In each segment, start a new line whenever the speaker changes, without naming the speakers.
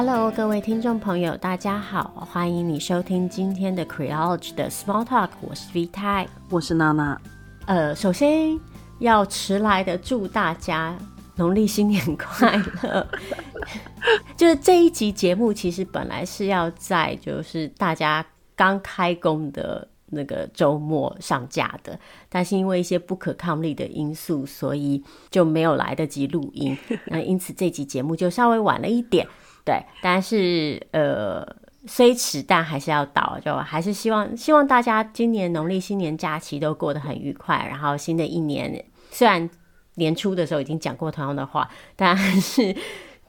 Hello，各位听众朋友，大家好，欢迎你收听今天的 Creology 的 Small Talk，我是 V 太，
我是娜娜。
呃，首先要迟来的祝大家农历新年快乐。就是这一集节目，其实本来是要在就是大家刚开工的那个周末上架的，但是因为一些不可抗力的因素，所以就没有来得及录音。那因此这集节目就稍微晚了一点。对，但是呃，虽迟但还是要到，就还是希望希望大家今年农历新年假期都过得很愉快。然后新的一年，虽然年初的时候已经讲过同样的话，但是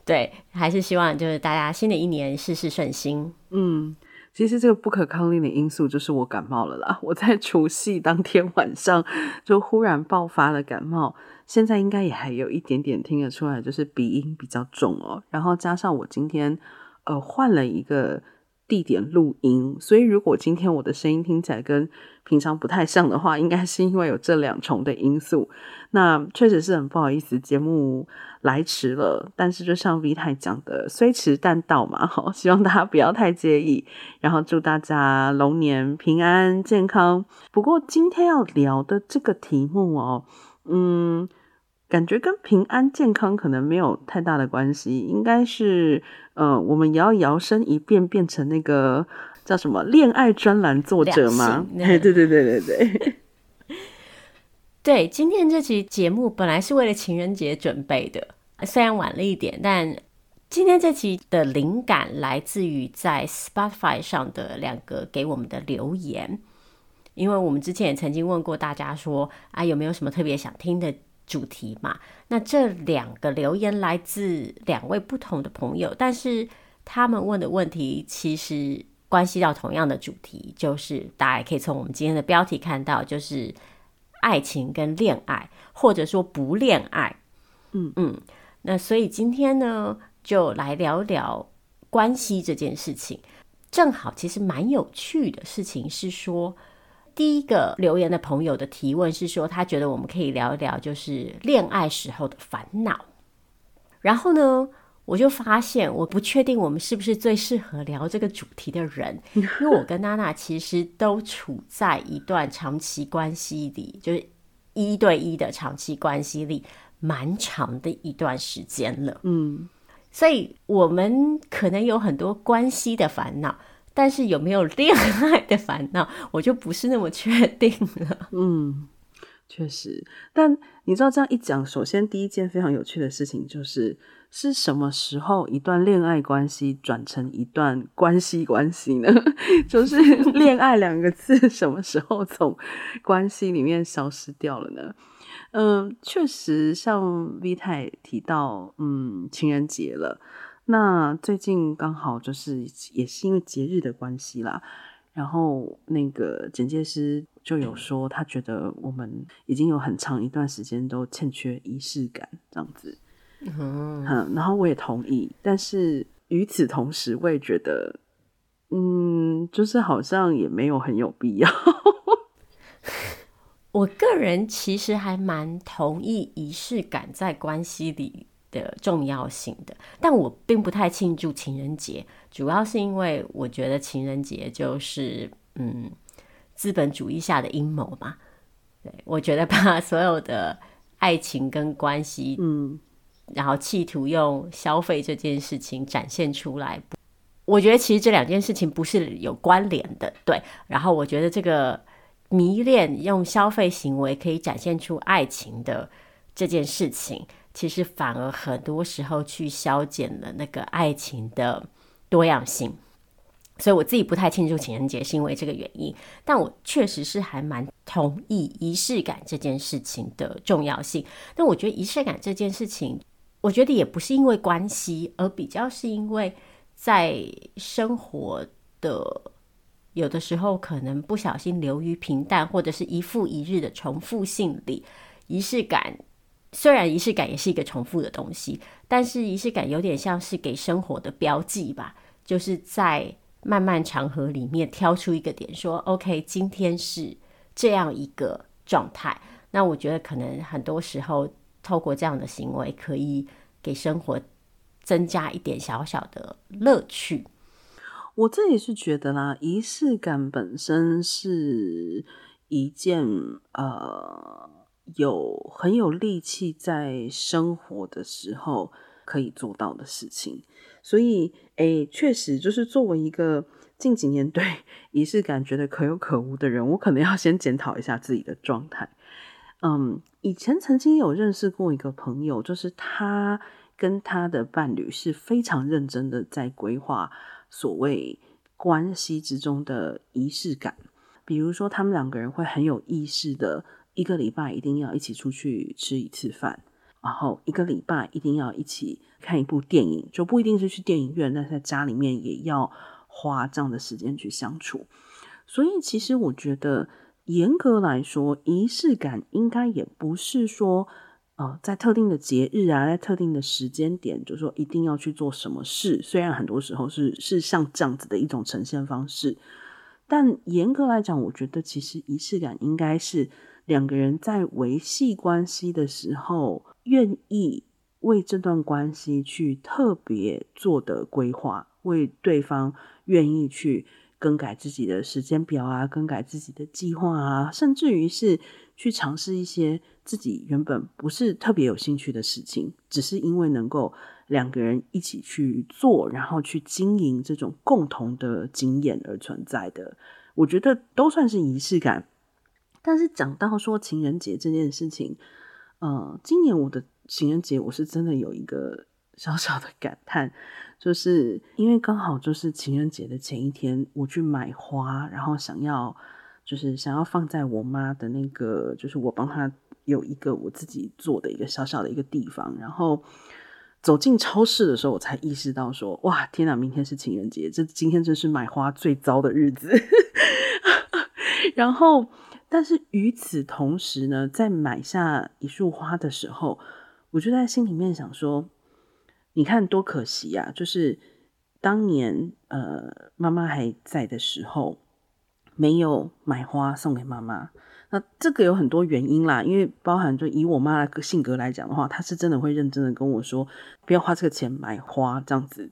对，还是希望就是大家新的一年事事顺心。
嗯，其实这个不可抗力的因素就是我感冒了啦。我在除夕当天晚上就忽然爆发了感冒。现在应该也还有一点点听得出来，就是鼻音比较重哦。然后加上我今天呃换了一个地点录音，所以如果今天我的声音听起来跟平常不太像的话，应该是因为有这两重的因素。那确实是很不好意思，节目来迟了。但是就像 V 太讲的，虽迟但到嘛，好，希望大家不要太介意。然后祝大家龙年平安健康。不过今天要聊的这个题目哦，嗯。感觉跟平安健康可能没有太大的关系，应该是，呃，我们也要摇身一变变成那个叫什么恋爱专栏作者吗？对对对对对对。
对，今天这期节目本来是为了情人节准备的，虽然晚了一点，但今天这期的灵感来自于在 Spotify 上的两个给我们的留言，因为我们之前也曾经问过大家说，啊，有没有什么特别想听的主题嘛，那这两个留言来自两位不同的朋友，但是他们问的问题其实关系到同样的主题，就是大家也可以从我们今天的标题看到，就是爱情跟恋爱，或者说不恋爱。嗯嗯，那所以今天呢，就来聊聊关系这件事情。正好，其实蛮有趣的事情是说。第一个留言的朋友的提问是说，他觉得我们可以聊一聊，就是恋爱时候的烦恼。然后呢，我就发现我不确定我们是不是最适合聊这个主题的人，因为我跟娜娜其实都处在一段长期关系里，就是一对一的长期关系里，蛮长的一段时间了。嗯，所以我们可能有很多关系的烦恼。但是有没有恋爱的烦恼，我就不是那么确定了。
嗯，确实。但你知道这样一讲，首先第一件非常有趣的事情就是，是什么时候一段恋爱关系转成一段关系关系呢？就是“恋爱”两个字什么时候从关系里面消失掉了呢？嗯，确实，像 V 太提到，嗯，情人节了。那最近刚好就是也是因为节日的关系啦，然后那个简介师就有说，他觉得我们已经有很长一段时间都欠缺仪式感这样子，嗯，然后我也同意，但是与此同时，我也觉得，嗯，就是好像也没有很有必要。
我个人其实还蛮同意仪式感在关系里的重要性的，但我并不太庆祝情人节，主要是因为我觉得情人节就是嗯资本主义下的阴谋嘛。对，我觉得把所有的爱情跟关系，嗯，然后企图用消费这件事情展现出来，我觉得其实这两件事情不是有关联的。对，然后我觉得这个迷恋用消费行为可以展现出爱情的这件事情。其实反而很多时候去消减了那个爱情的多样性，所以我自己不太庆祝情人节，是因为这个原因。但我确实是还蛮同意仪式感这件事情的重要性。但我觉得仪式感这件事情，我觉得也不是因为关系，而比较是因为在生活的有的时候可能不小心流于平淡，或者是一复一日的重复性里，仪式感。虽然仪式感也是一个重复的东西，但是仪式感有点像是给生活的标记吧，就是在漫漫长河里面挑出一个点，说 OK，今天是这样一个状态。那我觉得可能很多时候透过这样的行为，可以给生活增加一点小小的乐趣。
我自己是觉得啦，仪式感本身是一件呃有很有力气在生活的时候可以做到的事情，所以诶，确实就是作为一个近几年对 仪式感觉得可有可无的人，我可能要先检讨一下自己的状态。嗯，以前曾经有认识过一个朋友，就是他跟他的伴侣是非常认真的在规划。所谓关系之中的仪式感，比如说他们两个人会很有意识的，一个礼拜一定要一起出去吃一次饭，然后一个礼拜一定要一起看一部电影，就不一定是去电影院，但是在家里面也要花这样的时间去相处。所以其实我觉得，严格来说，仪式感应该也不是说。呃，在特定的节日啊，在特定的时间点，就说一定要去做什么事。虽然很多时候是是像这样子的一种呈现方式，但严格来讲，我觉得其实仪式感应该是两个人在维系关系的时候，愿意为这段关系去特别做的规划，为对方愿意去更改自己的时间表啊，更改自己的计划啊，甚至于是去尝试一些。自己原本不是特别有兴趣的事情，只是因为能够两个人一起去做，然后去经营这种共同的经验而存在的，我觉得都算是仪式感。但是讲到说情人节这件事情，呃，今年我的情人节我是真的有一个小小的感叹，就是因为刚好就是情人节的前一天，我去买花，然后想要就是想要放在我妈的那个，就是我帮她。有一个我自己做的一个小小的一个地方，然后走进超市的时候，我才意识到说：“哇，天哪！明天是情人节，这今天真是买花最糟的日子。”然后，但是与此同时呢，在买下一束花的时候，我就在心里面想说：“你看多可惜呀！就是当年呃妈妈还在的时候，没有买花送给妈妈。”那这个有很多原因啦，因为包含就以我妈的性格来讲的话，她是真的会认真的跟我说，不要花这个钱买花这样子。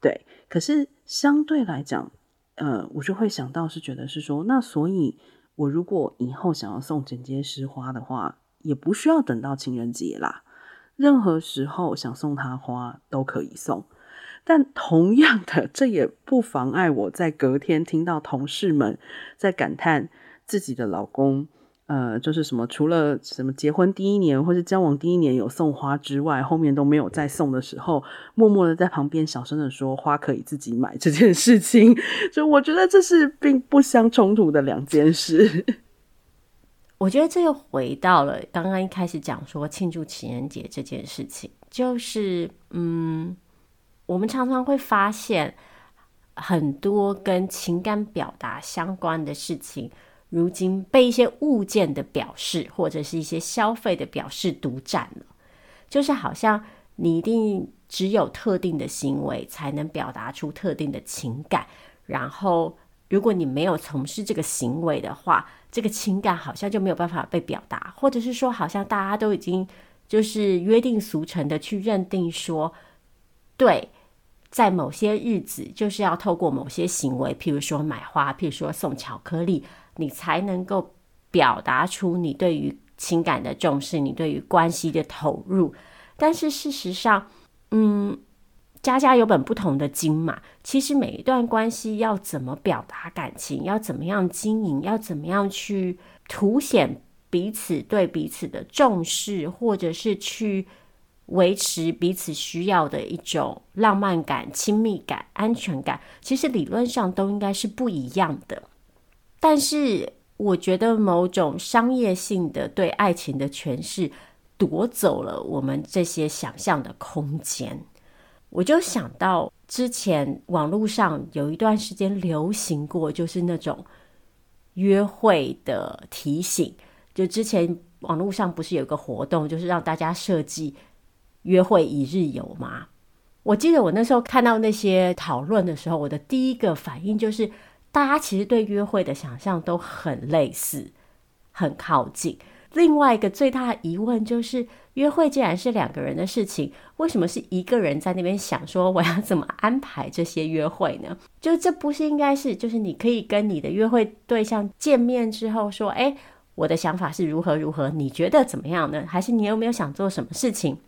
对，可是相对来讲，呃，我就会想到是觉得是说，那所以我如果以后想要送剪接师花的话，也不需要等到情人节啦，任何时候想送他花都可以送。但同样的，这也不妨碍我在隔天听到同事们在感叹。自己的老公，呃，就是什么，除了什么结婚第一年或是交往第一年有送花之外，后面都没有再送的时候，默默的在旁边小声的说花可以自己买这件事情，就我觉得这是并不相冲突的两件事。
我觉得这又回到了刚刚一开始讲说庆祝情人节这件事情，就是嗯，我们常常会发现很多跟情感表达相关的事情。如今被一些物件的表示，或者是一些消费的表示独占了，就是好像你一定只有特定的行为才能表达出特定的情感，然后如果你没有从事这个行为的话，这个情感好像就没有办法被表达，或者是说好像大家都已经就是约定俗成的去认定说，对，在某些日子就是要透过某些行为，譬如说买花，譬如说送巧克力。你才能够表达出你对于情感的重视，你对于关系的投入。但是事实上，嗯，家家有本不同的经嘛。其实每一段关系要怎么表达感情，要怎么样经营，要怎么样去凸显彼此对彼此的重视，或者是去维持彼此需要的一种浪漫感、亲密感、安全感，其实理论上都应该是不一样的。但是，我觉得某种商业性的对爱情的诠释夺走了我们这些想象的空间。我就想到之前网络上有一段时间流行过，就是那种约会的提醒。就之前网络上不是有个活动，就是让大家设计约会一日游吗？我记得我那时候看到那些讨论的时候，我的第一个反应就是。大家其实对约会的想象都很类似，很靠近。另外一个最大的疑问就是，约会既然是两个人的事情，为什么是一个人在那边想说我要怎么安排这些约会呢？就这不是应该是，就是你可以跟你的约会对象见面之后说，哎，我的想法是如何如何，你觉得怎么样呢？还是你有没有想做什么事情？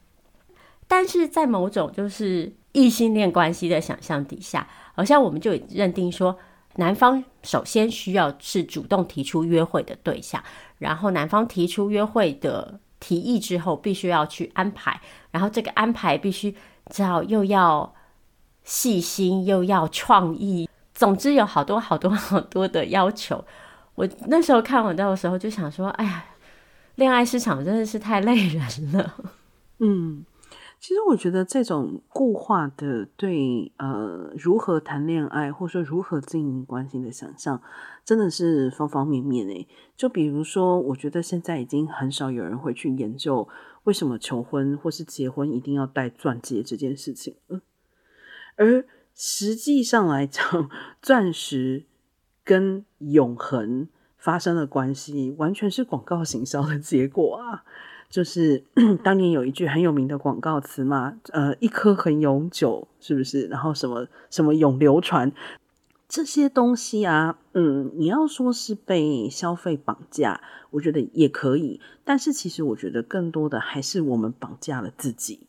但是在某种就是异性恋关系的想象底下，好像我们就认定说，男方首先需要是主动提出约会的对象，然后男方提出约会的提议之后，必须要去安排，然后这个安排必须知道又要细心又要创意，总之有好多好多好多的要求。我那时候看完到的时候就想说，哎呀，恋爱市场真的是太累人了。
嗯。其实我觉得这种固化的对呃如何谈恋爱或者说如何经营关系的想象，真的是方方面面诶。就比如说，我觉得现在已经很少有人会去研究为什么求婚或是结婚一定要戴钻戒这件事情了。而实际上来讲，钻石跟永恒发生的关系，完全是广告行销的结果啊。就是 当年有一句很有名的广告词嘛，呃，一颗很永久，是不是？然后什么什么永流传这些东西啊，嗯，你要说是被消费绑架，我觉得也可以。但是其实我觉得更多的还是我们绑架了自己。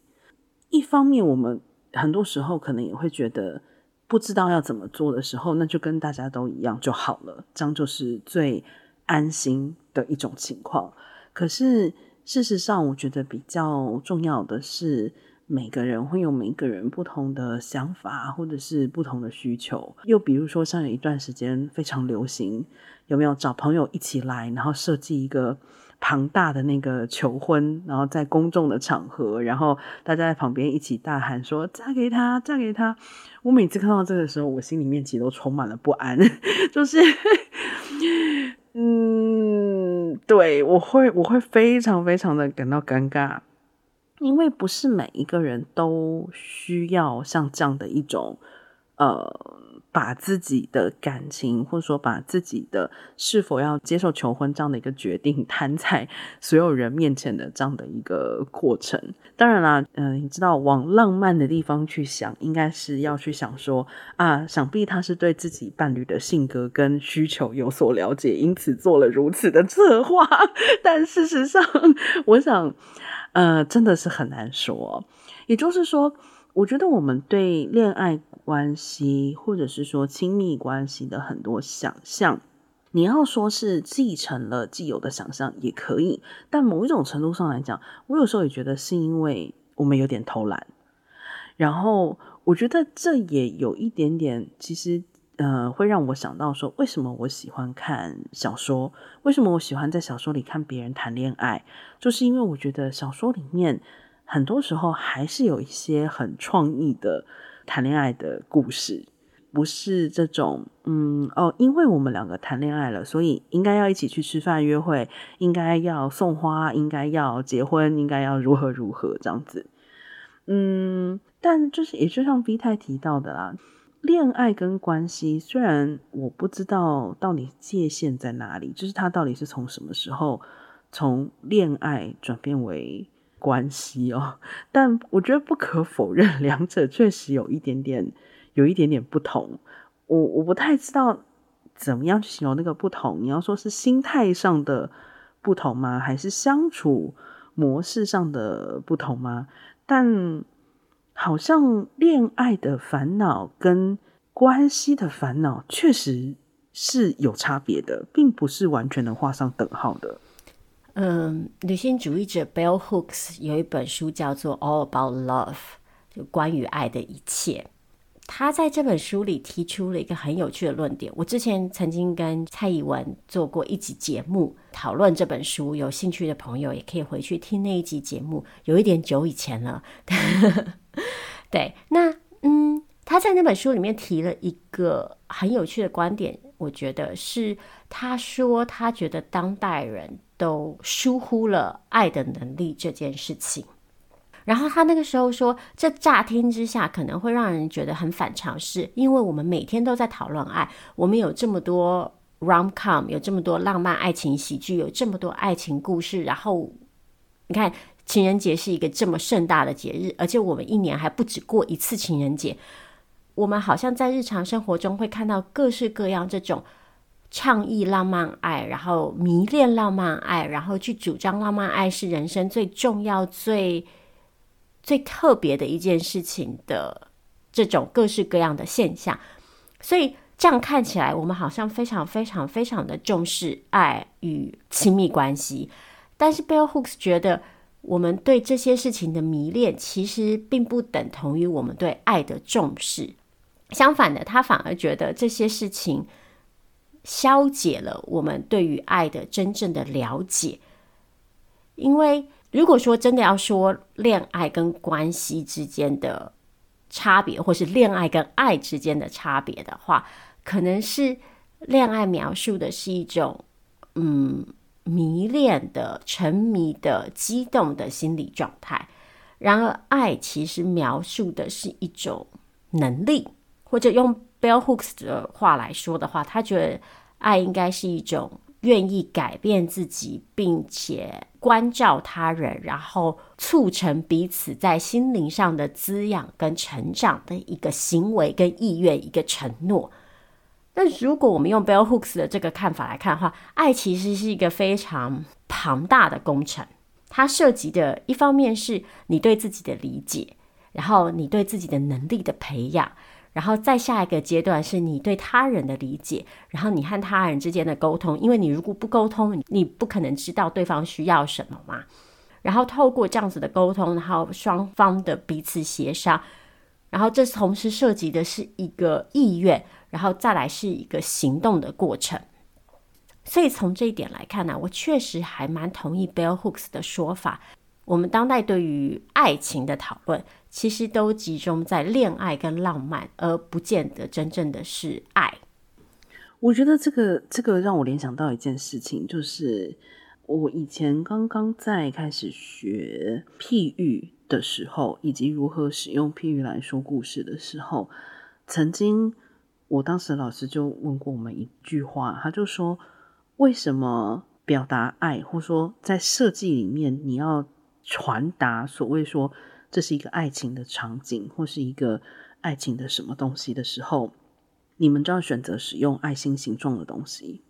一方面，我们很多时候可能也会觉得不知道要怎么做的时候，那就跟大家都一样就好了，这样就是最安心的一种情况。可是。事实上，我觉得比较重要的是，每个人会有每个人不同的想法，或者是不同的需求。又比如说，像有一段时间非常流行，有没有找朋友一起来，然后设计一个庞大的那个求婚，然后在公众的场合，然后大家在旁边一起大喊说“嫁给他，嫁给他”。我每次看到这个时候，我心里面其实都充满了不安，就是，嗯。对，我会我会非常非常的感到尴尬，因为不是每一个人都需要像这样的一种，呃，把自己的感情或者说把自己的是否要接受求婚这样的一个决定 摊在所有人面前的这样的一个过程。当然啦，嗯、你知道往浪漫的地方去想，应该是要去想说啊，想必他是对自己伴侣的性格跟需求有所了解，因此做了如此的策划。但事实上，我想，呃，真的是很难说。也就是说，我觉得我们对恋爱关系或者是说亲密关系的很多想象。你要说是继承了既有的想象也可以，但某一种程度上来讲，我有时候也觉得是因为我们有点偷懒。然后我觉得这也有一点点，其实呃，会让我想到说，为什么我喜欢看小说？为什么我喜欢在小说里看别人谈恋爱？就是因为我觉得小说里面很多时候还是有一些很创意的谈恋爱的故事。不是这种，嗯，哦，因为我们两个谈恋爱了，所以应该要一起去吃饭约会，应该要送花，应该要结婚，应该要如何如何这样子，嗯，但就是也就像 V 太提到的啦，恋爱跟关系，虽然我不知道到底界限在哪里，就是它到底是从什么时候从恋爱转变为关系哦，但我觉得不可否认，两者确实有一点点。有一点点不同，我我不太知道怎么样去形容那个不同。你要说是心态上的不同吗？还是相处模式上的不同吗？但好像恋爱的烦恼跟关系的烦恼确实是有差别的，并不是完全能画上等号的。
嗯，女性主义者 Bell Hooks 有一本书叫做《All About Love》，就关于爱的一切。他在这本书里提出了一个很有趣的论点。我之前曾经跟蔡宜文做过一集节目讨论这本书，有兴趣的朋友也可以回去听那一集节目，有一点久以前了。对，那嗯，他在那本书里面提了一个很有趣的观点，我觉得是他说他觉得当代人都疏忽了爱的能力这件事情。然后他那个时候说，这乍听之下可能会让人觉得很反常识，因为我们每天都在讨论爱，我们有这么多 rom-com，有这么多浪漫爱情喜剧，有这么多爱情故事。然后你看，情人节是一个这么盛大的节日，而且我们一年还不止过一次情人节。我们好像在日常生活中会看到各式各样这种倡议浪漫爱，然后迷恋浪漫爱，然后去主张浪漫爱是人生最重要、最最特别的一件事情的这种各式各样的现象。所以这样看起来，我们好像非常非常非常的重视爱与亲密关系。但是 Bell Hooks 觉得，我们对这些事情的迷恋，其实并不等同于我们对爱的重视。相反的，他反而觉得这些事情消解了我们对于爱的真正的了解。因为如果说真的要说恋爱跟关系之间的差别，或是恋爱跟爱之间的差别的话，可能是恋爱描述的是一种嗯迷恋的、沉迷的、激动的心理状态，然而爱其实描述的是一种能力。或者用 Bell Hooks 的话来说的话，他觉得爱应该是一种愿意改变自己，并且关照他人，然后促成彼此在心灵上的滋养跟成长的一个行为跟意愿，一个承诺。那如果我们用 Bell Hooks 的这个看法来看的话，爱其实是一个非常庞大的工程，它涉及的一方面是你对自己的理解，然后你对自己的能力的培养。然后再下一个阶段是你对他人的理解，然后你和他人之间的沟通，因为你如果不沟通，你不可能知道对方需要什么嘛。然后透过这样子的沟通，然后双方的彼此协商，然后这同时涉及的是一个意愿，然后再来是一个行动的过程。所以从这一点来看呢、我确实还蛮同意 Bell Hooks 的说法。我们当代对于爱情的讨论，其实都集中在恋爱跟浪漫，而不见得真正的是爱。
我觉得这个这个让我联想到一件事情，就是我以前刚刚在开始学譬喻的时候，以及如何使用譬喻来说故事的时候，曾经我当时老师就问过我们一句话，他就说：为什么表达爱，或说在设计里面你要传达所谓说这是一个爱情的场景，或是一个爱情的什么东西的时候，你们就要选择使用爱心形状的东西。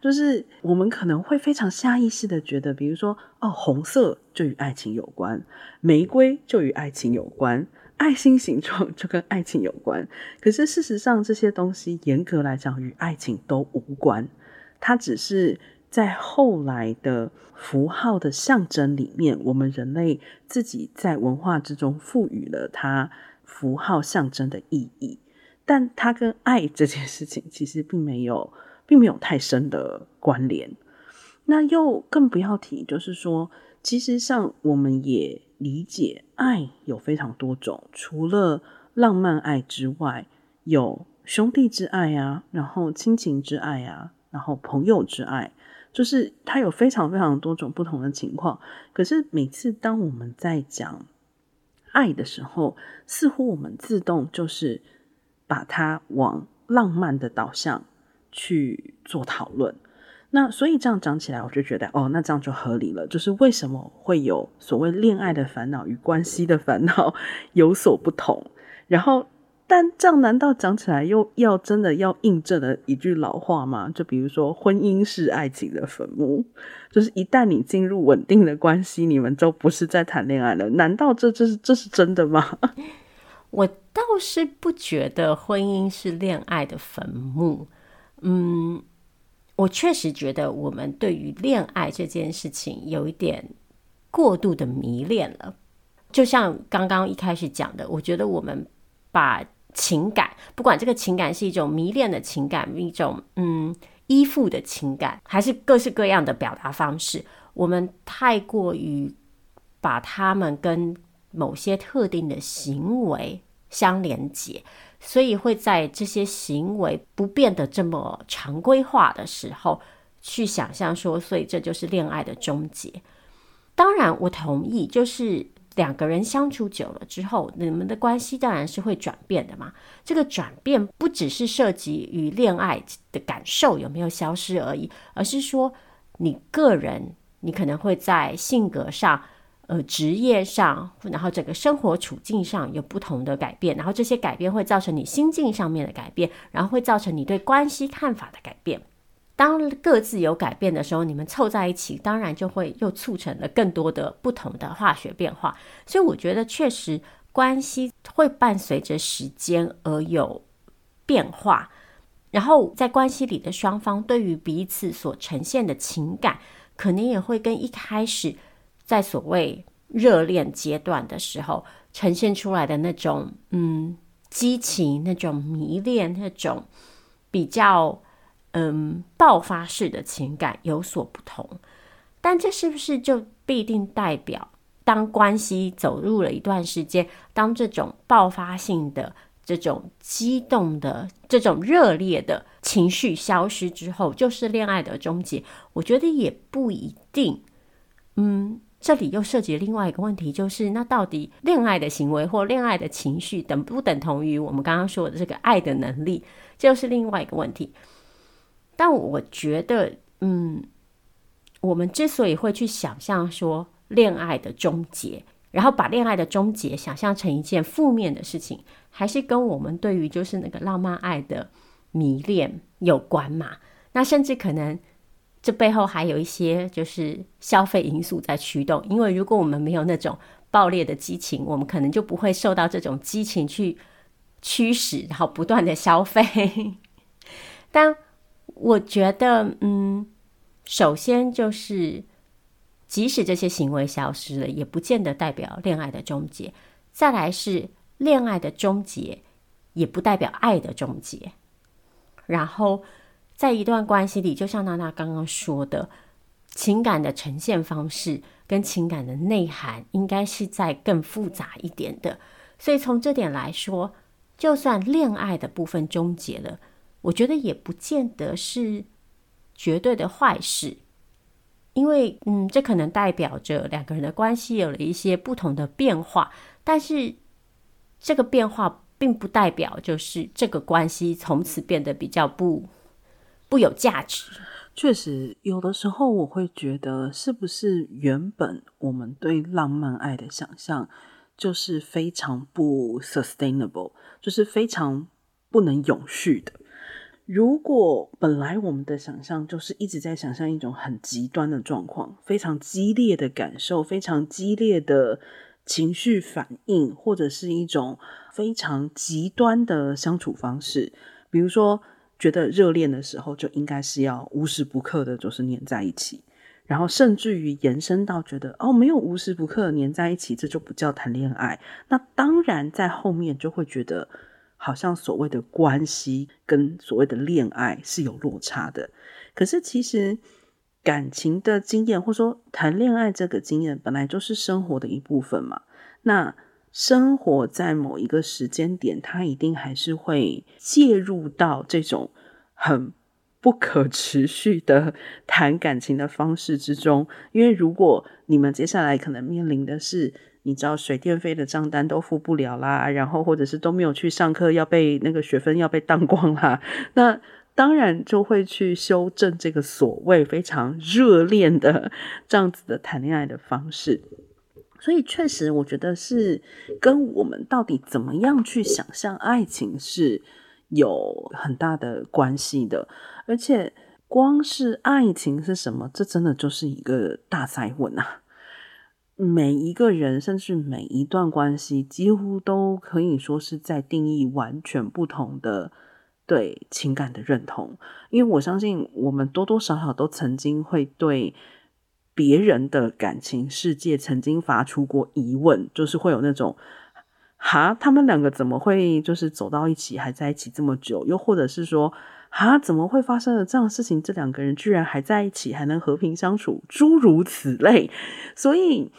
就是我们可能会非常下意识的觉得，比如说哦，红色就与爱情有关，玫瑰就与爱情有关，爱心形状就跟爱情有关。可是事实上，这些东西严格来讲与爱情都无关，它只是。在后来的符号的象征里面，我们人类自己在文化之中赋予了它符号象征的意义，但它跟爱这件事情其实并没有，并没有太深的关联。那又更不要提，就是说，其实上我们也理解爱有非常多种，除了浪漫爱之外，有兄弟之爱啊，然后亲情之爱啊，然后朋友之爱。就是它有非常非常多种不同的情况，可是每次当我们在讲爱的时候，似乎我们自动就是把它往浪漫的导向去做讨论。那所以这样讲起来，我就觉得哦，那这样就合理了。就是为什么会有所谓恋爱的烦恼与关系的烦恼 有所不同，然后。但这样难道讲起来又要真的要印证了一句老话吗？就比如说，婚姻是爱情的坟墓，就是一旦你进入稳定的关系，你们就不是在谈恋爱了。难道这这是这是真的吗？
我倒是不觉得婚姻是恋爱的坟墓。嗯，我确实觉得我们对于恋爱这件事情有一点过度的迷恋了。就像刚刚一开始讲的，我觉得我们把情感，不管这个情感是一种迷恋的情感，一种嗯依附的情感，还是各式各样的表达方式，我们太过于把它们跟某些特定的行为相连接，所以会在这些行为不变得这么常规化的时候，去想象说，所以这就是恋爱的终结。当然，我同意，就是。两个人相处久了之后，你们的关系当然是会转变的嘛。这个转变不只是涉及与恋爱的感受有没有消失而已，而是说你个人，你可能会在性格上、呃职业上，然后整个生活处境上有不同的改变，然后这些改变会造成你心境上面的改变，然后会造成你对关系看法的改变。当各自有改变的时候，你们凑在一起，当然就会又促成了更多的不同的化学变化。所以我觉得，确实关系会伴随着时间而有变化。然后在关系里的双方对于彼此所呈现的情感，可能也会跟一开始在所谓热恋阶段的时候呈现出来的那种嗯激情、那种迷恋、那种比较。嗯，爆发式的情感有所不同，但这是不是就必定代表，当关系走入了一段时间，当这种爆发性的、这种激动的、这种热烈的情绪消失之后，就是恋爱的终结？我觉得也不一定。嗯，这里又涉及另外一个问题，就是那到底恋爱的行为或恋爱的情绪等不等同于我们刚刚说的这个爱的能力？这就是另外一个问题。但我觉得，嗯，我们之所以会去想象说恋爱的终结，然后把恋爱的终结想象成一件负面的事情，还是跟我们对于就是那个浪漫爱的迷恋有关嘛？那甚至可能这背后还有一些就是消费因素在驱动，因为如果我们没有那种爆裂的激情，我们可能就不会受到这种激情去驱使，然后不断的消费。但 我觉得，嗯，首先就是，即使这些行为消失了，也不见得代表恋爱的终结。再来是恋爱的终结，也不代表爱的终结。然后，在一段关系里，就像娜娜刚刚说的，情感的呈现方式跟情感的内涵，应该是在更复杂一点的。所以从这点来说，就算恋爱的部分终结了。我觉得也不见得是绝对的坏事，因为嗯，这可能代表着两个人的关系有了一些不同的变化，但是这个变化并不代表就是这个关系从此变得比较不不有价值。
确实，有的时候我会觉得，是不是原本我们对浪漫爱的想象就是非常不 sustainable，就是非常不能永续的。如果本来我们的想象就是一直在想象一种很极端的状况，非常激烈的感受，非常激烈的情绪反应，或者是一种非常极端的相处方式，比如说觉得热恋的时候就应该是要无时不刻的，就是黏在一起，然后甚至于延伸到觉得哦，没有无时不刻黏在一起，这就不叫谈恋爱。那当然在后面就会觉得。好像所谓的关系跟所谓的恋爱是有落差的，可是其实感情的经验，或者说谈恋爱这个经验，本来就是生活的一部分嘛。那生活在某一个时间点，它一定还是会介入到这种很不可持续的谈感情的方式之中，因为如果你们接下来可能面临的是。你知道水电费的账单都付不了啦，然后或者是都没有去上课，要被那个学分要被当光啦，那当然就会去修正这个所谓非常热恋的这样子的谈恋爱的方式。所以确实，我觉得是跟我们到底怎么样去想象爱情是有很大的关系的。而且，光是爱情是什么，这真的就是一个大哉问啊！每一个人，甚至每一段关系，几乎都可以说是在定义完全不同的对情感的认同。因为我相信，我们多多少少都曾经会对别人的感情世界曾经发出过疑问，就是会有那种“哈，他们两个怎么会就是走到一起，还在一起这么久？”又或者是说，啊，怎么会发生了这样的事情？这两个人居然还在一起，还能和平相处，诸如此类。所以，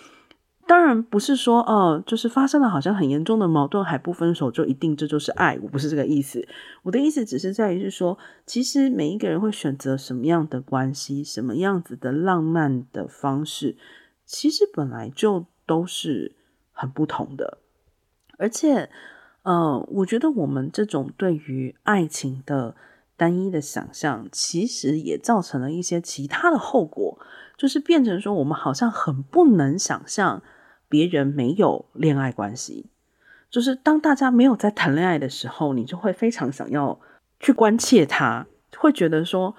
当然不是说，哦、呃，就是发生了好像很严重的矛盾还不分手，就一定这就是爱。我不是这个意思。我的意思只是在于是说，其实每一个人会选择什么样的关系，什么样子的浪漫的方式，其实本来就都是很不同的。而且，呃，我觉得我们这种对于爱情的单一的想象，其实也造成了一些其他的后果，就是变成说，我们好像很不能想象别人没有恋爱关系。就是当大家没有在谈恋爱的时候，你就会非常想要去关切他，会觉得说，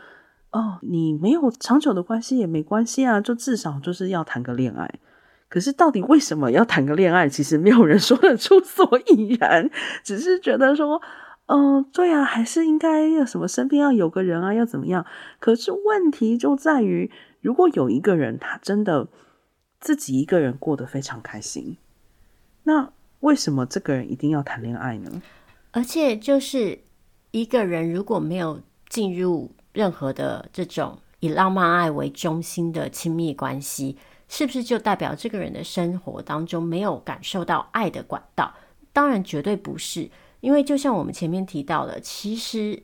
哦，你没有长久的关系也没关系啊，就至少就是要谈个恋爱。可是到底为什么要谈个恋爱？其实没有人说得出所以然，只是觉得说，嗯、呃，对啊，还是应该要什么身边要有个人啊，要怎么样？可是问题就在于，如果有一个人他真的自己一个人过得非常开心，那为什么这个人一定要谈恋爱呢？
而且就是一个人如果没有进入任何的这种以浪漫爱为中心的亲密关系。是不是就代表这个人的生活当中没有感受到爱的管道？当然绝对不是，因为就像我们前面提到的，其实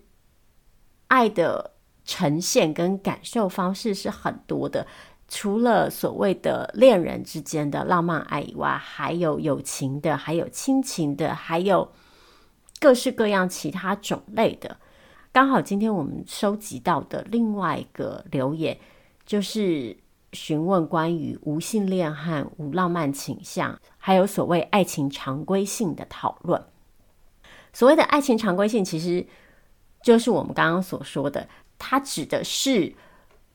爱的呈现跟感受方式是很多的。除了所谓的恋人之间的浪漫爱以外，还有友情的，还有亲情的，还有各式各样其他种类的。刚好今天我们收集到的另外一个留言就是。询问关于无性恋和无浪漫倾向，还有所谓爱情常规性的讨论。所谓的爱情常规性，其实就是我们刚刚所说的，它指的是，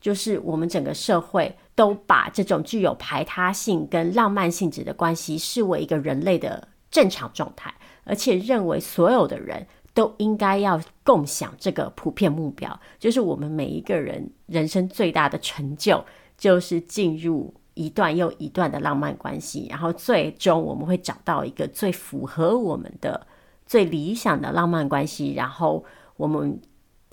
就是我们整个社会都把这种具有排他性跟浪漫性质的关系视为一个人类的正常状态，而且认为所有的人都应该要共享这个普遍目标，就是我们每一个人人生最大的成就。就是进入一段又一段的浪漫关系，然后最终我们会找到一个最符合我们的、最理想的浪漫关系，然后我们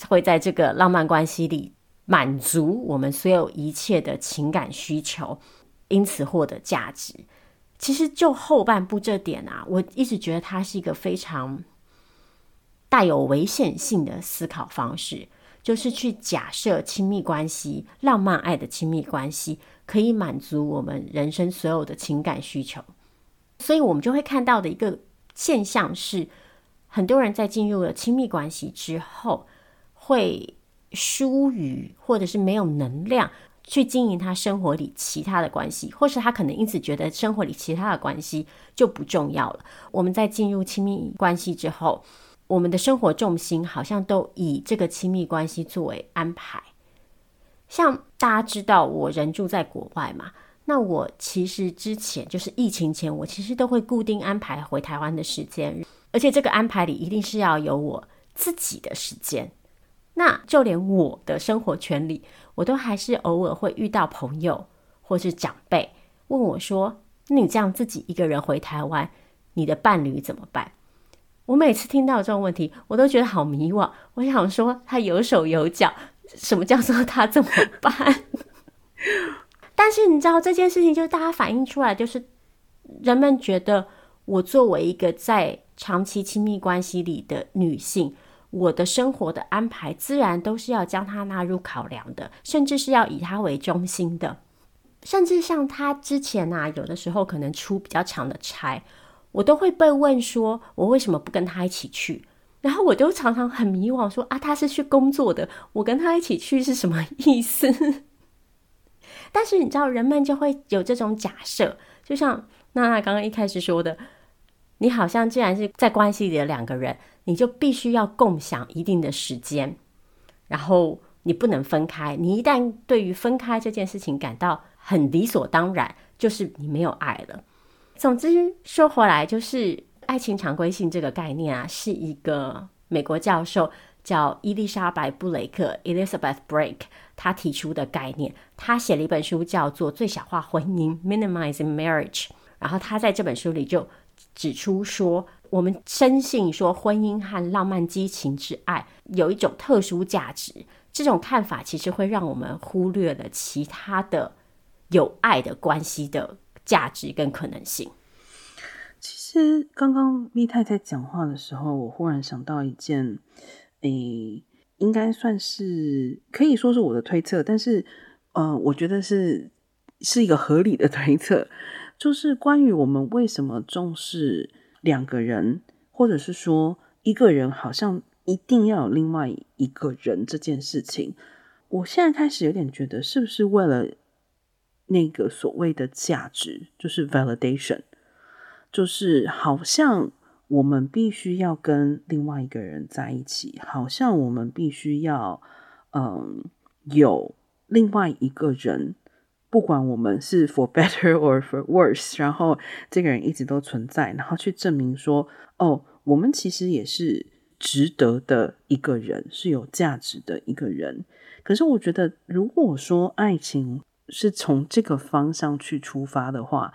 会在这个浪漫关系里满足我们所有一切的情感需求，因此获得价值。其实就后半部这点啊，我一直觉得它是一个非常带有危险性的思考方式。就是去假设亲密关系、浪漫爱的亲密关系可以满足我们人生所有的情感需求，所以我们就会看到的一个现象是，很多人在进入了亲密关系之后，会疏于或者是没有能量去经营他生活里其他的关系，或是他可能因此觉得生活里其他的关系就不重要了。我们在进入亲密关系之后，我们的生活重心好像都以这个亲密关系作为安排。像大家知道，我人住在国外嘛，那我其实之前就是疫情前，我其实都会固定安排回台湾的时间，而且这个安排里一定是要有我自己的时间。那就连我的生活圈里，我都还是偶尔会遇到朋友或是长辈问我说：“你这样自己一个人回台湾，你的伴侣怎么办？”我每次听到这种问题，我都觉得好迷惘。我想说，他有手有脚，什么叫做他怎么办？但是你知道这件事情，就是大家反映出来，就是人们觉得我作为一个在长期亲密关系里的女性，我的生活的安排自然都是要将他纳入考量的，甚至是要以他为中心的。甚至像他之前啊，有的时候可能出比较长的差。我都会被问说，我为什么不跟他一起去？然后我就常常很迷惘，说啊，他是去工作的，我跟他一起去是什么意思？但是你知道，人们就会有这种假设，就像娜娜刚刚一开始说的，你好像既然是在关系里的两个人，你就必须要共享一定的时间，然后你不能分开。你一旦对于分开这件事情感到很理所当然，就是你没有爱了。总之说回来，就是爱情常规性这个概念啊，是一个美国教授叫伊丽莎白·布雷克 （Elizabeth Brake） 他提出的概念。他写了一本书叫做《最小化婚姻》（Minimizing Marriage）。然后他在这本书里就指出说，我们深信说婚姻和浪漫激情之爱有一种特殊价值。这种看法其实会让我们忽略了其他的有爱的关系的。价值跟可能性。
其实刚刚蜜太在讲话的时候，我忽然想到一件，诶，应该算是可以说是我的推测，但是，呃，我觉得是是一个合理的推测，就是关于我们为什么重视两个人，或者是说一个人好像一定要有另外一个人这件事情。我现在开始有点觉得，是不是为了那个所谓的价值，就是 validation，就是好像我们必须要跟另外一个人在一起，好像我们必须要嗯有另外一个人。不管我们是 for better or for worse，然后这个人一直都存在，然后去证明说，哦，我们其实也是值得的一个人，是有价值的一个人。可是我觉得，如果说爱情是从这个方向去出发的话，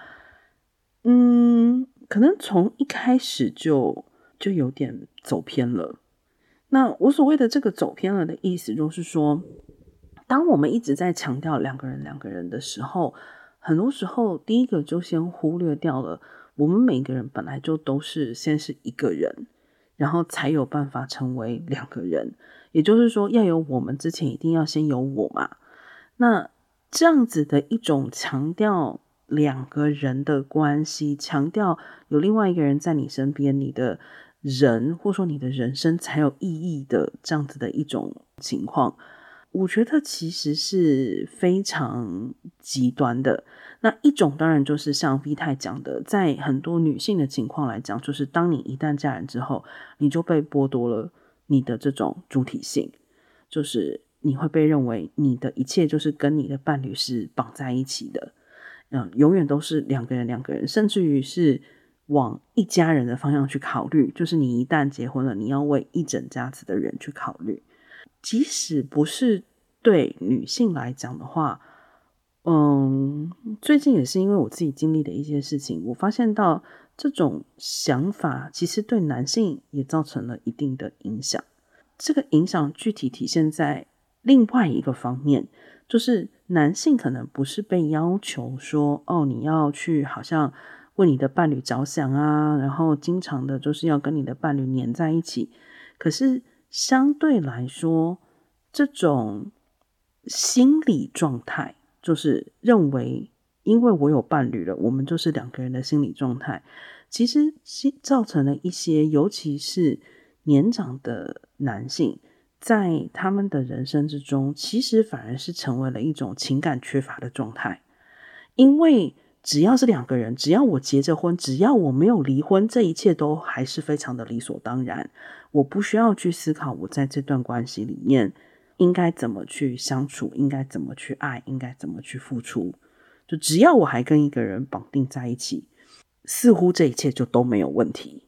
嗯，可能从一开始就就有点走偏了。那我所谓的这个走偏了的意思，就是说。当我们一直在强调两个人、两个人的时候，很多时候第一个就先忽略掉了，我们每个人本来就都是先是一个人，然后才有办法成为两个人。也就是说，要有我们之前，一定要先有我嘛。那这样子的一种强调两个人的关系，强调有另外一个人在你身边，你的人或者说你的人生才有意义的这样子的一种情况。我觉得其实是非常极端的。那一种当然就是像 V 太讲的，在很多女性的情况来讲，就是当你一旦嫁人之后，你就被剥夺了你的这种主体性，就是你会被认为你的一切就是跟你的伴侣是绑在一起的，嗯，永远都是两个人，两个人，甚至于是往一家人的方向去考虑，就是你一旦结婚了，你要为一整家子的人去考虑。即使不是对女性来讲的话，嗯，最近也是因为我自己经历的一些事情，我发现到这种想法其实对男性也造成了一定的影响。这个影响具体体现在另外一个方面，就是男性可能不是被要求说，哦，你要去好像为你的伴侣着想啊，然后经常的就是要跟你的伴侣黏在一起，可是。相对来说，这种心理状态，就是认为，因为我有伴侣了，我们就是两个人的心理状态，其实造成了一些，尤其是年长的男性，在他们的人生之中，其实反而是成为了一种情感缺乏的状态，因为。只要是两个人，只要我结着婚，只要我没有离婚，这一切都还是非常的理所当然。我不需要去思考我在这段关系里面应该怎么去相处，应该怎么去爱，应该怎么去付出。就只要我还跟一个人绑定在一起，似乎这一切就都没有问题。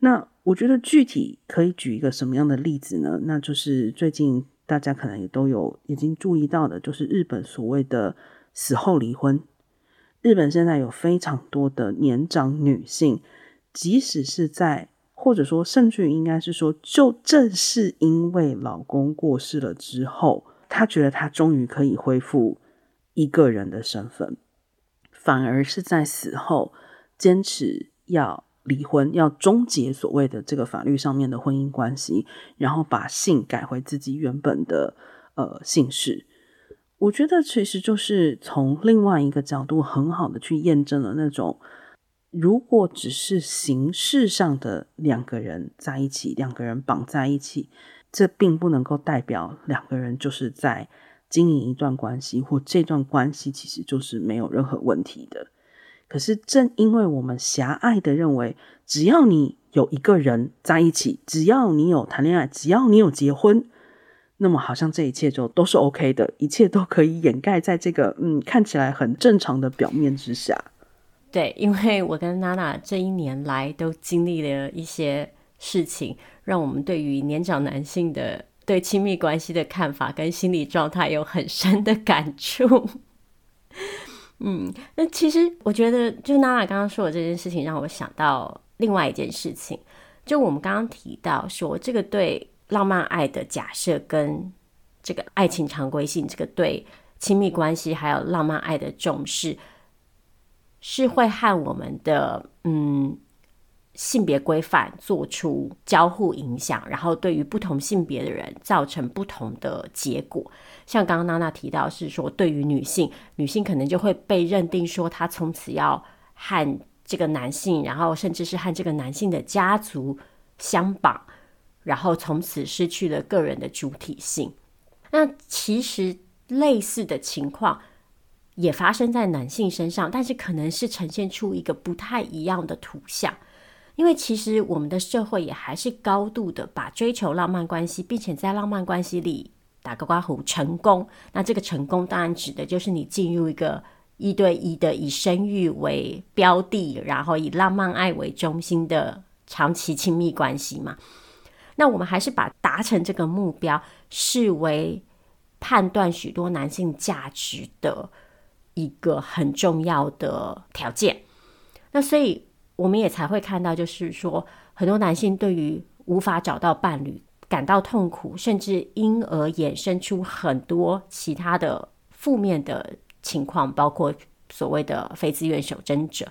那我觉得具体可以举一个什么样的例子呢？那就是最近大家可能也都有已经注意到的，就是日本所谓的死后离婚。日本现在有非常多的年长女性，即使是在，或者说甚至于应该是说，就正是因为老公过世了之后，她觉得她终于可以恢复一个人的身份，反而是在死后坚持要离婚，要终结所谓的这个法律上面的婚姻关系，然后把姓改回自己原本的呃姓氏。我觉得其实就是从另外一个角度，很好的去验证了那种，如果只是形式上的两个人在一起，两个人绑在一起，这并不能够代表两个人就是在经营一段关系，或这段关系其实就是没有任何问题的。可是正因为我们狭隘的认为，只要你有一个人在一起，只要你有谈恋爱，只要你有结婚。那么好像这一切就都是 OK 的，一切都可以掩盖在这个嗯看起来很正常的表面之下。
对，因为我跟娜娜这一年来都经历了一些事情，让我们对于年长男性的对亲密关系的看法跟心理状态有很深的感触。嗯，那其实我觉得，就娜娜刚刚说的这件事情，让我想到另外一件事情，就我们刚刚提到说这个对。浪漫爱的假设跟这个爱情常规性，这个对亲密关系还有浪漫爱的重视，是会和我们的嗯性别规范做出交互影响，然后对于不同性别的人造成不同的结果。像刚刚娜娜提到是说，对于女性，女性可能就会被认定说她从此要和这个男性，然后甚至是和这个男性的家族相绑，然后从此失去了个人的主体性。那其实类似的情况也发生在男性身上，但是可能是呈现出一个不太一样的图像。因为其实我们的社会也还是高度的把追求浪漫关系，并且在浪漫关系里打个括弧成功。那这个成功当然指的就是你进入一个一对一的以生育为标的，然后以浪漫爱为中心的长期亲密关系嘛。那我们还是把达成这个目标视为判断许多男性价值的一个很重要的条件。那所以。我们也才会看到，就是说，很多男性对于无法找到伴侣感到痛苦，甚至因而衍生出很多其他的负面的情况，包括所谓的非自愿守贞者。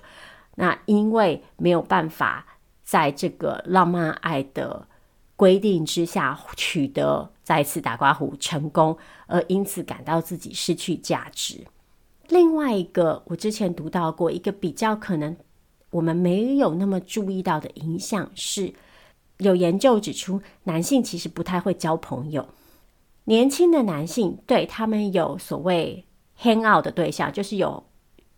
那因为没有办法在这个浪漫爱的规定之下取得再次打刮胡成功，而因此感到自己失去价值。另外一个，我之前读到过一个比较可能。我们没有那么注意到的影响是，有研究指出，男性其实不太会交朋友。年轻的男性对他们有所谓 hang out 的对象，就是有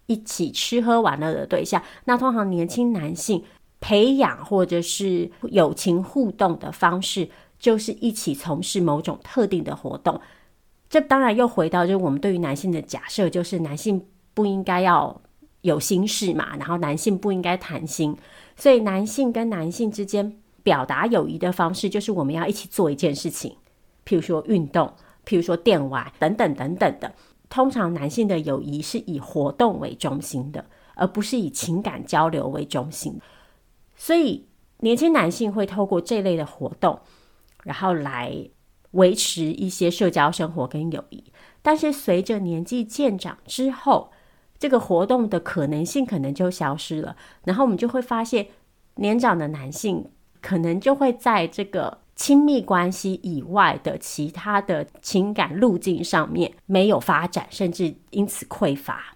一起吃喝玩乐的对象。那通常年轻男性培养或者是友情互动的方式，就是一起从事某种特定的活动。这当然又回到就是我们对于男性的假设，就是男性不应该要。有心事嘛，然后男性不应该谈心，所以男性跟男性之间表达友谊的方式，就是我们要一起做一件事情，譬如说运动，譬如说电玩等等等等的。通常男性的友谊是以活动为中心的，而不是以情感交流为中心。所以年轻男性会透过这类的活动，然后来维持一些社交生活跟友谊。但是随着年纪渐长之后，这个活动的可能性可能就消失了，然后我们就会发现，年长的男性可能就会在这个亲密关系以外的其他的情感路径上面没有发展，甚至因此匮乏。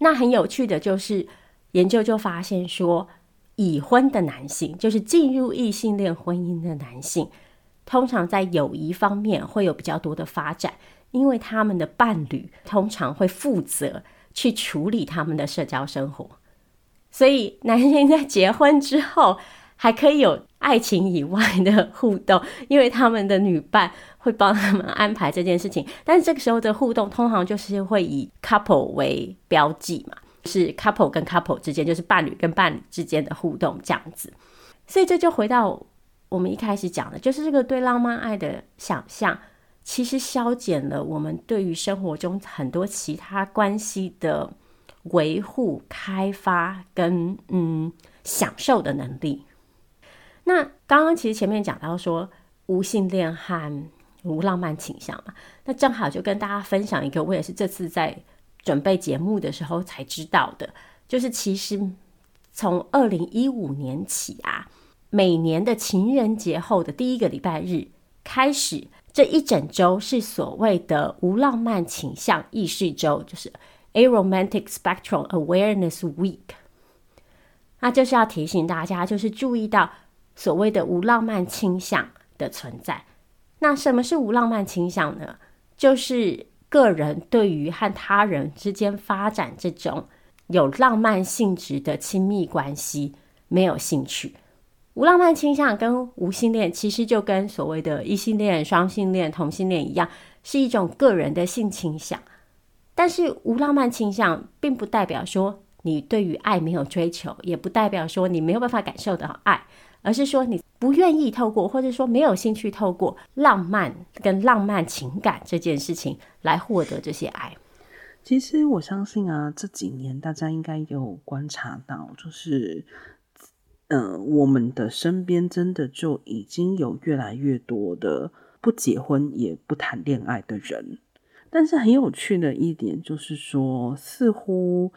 那很有趣的就是，研究就发现说，已婚的男性，就是进入异性恋婚姻的男性，通常在友谊方面会有比较多的发展，因为他们的伴侣通常会负责。去处理他们的社交生活，所以男性在结婚之后还可以有爱情以外的互动，因为他们的女伴会帮他们安排这件事情。但是这个时候的互动通常就是会以 couple 为标记嘛，是 couple 跟 couple 之间，就是伴侣跟伴侣之间的互动这样子。所以这就回到我们一开始讲的，就是这个对浪漫爱的想象。其实消减了我们对于生活中很多其他关系的维护、开发跟嗯享受的能力。那刚刚其实前面讲到说无性恋和无浪漫倾向嘛，那正好就跟大家分享一个，我也是这次在准备节目的时候才知道的，就是其实从二零一五年起啊，每年的情人节后的第一个礼拜日开始。这一整周是所谓的无浪漫倾向意识周，就是 Aromantic Spectrum Awareness Week。那就是要提醒大家，就是注意到所谓的无浪漫倾向的存在。那什么是无浪漫倾向呢？就是个人对于和他人之间发展这种有浪漫性质的亲密关系没有兴趣。无浪漫倾向跟无性恋其实就跟所谓的异性恋、双性恋、同性恋一样，是一种个人的性倾向。但是无浪漫倾向并不代表说你对于爱没有追求，也不代表说你没有办法感受到爱，而是说你不愿意透过，或者说没有兴趣透过浪漫跟浪漫情感这件事情来获得这些爱。
其实我相信啊，这几年大家应该有观察到，就是。嗯、我们的身边真的就已经有越来越多的不结婚也不谈恋爱的人。但是很有趣的一点就是说，似乎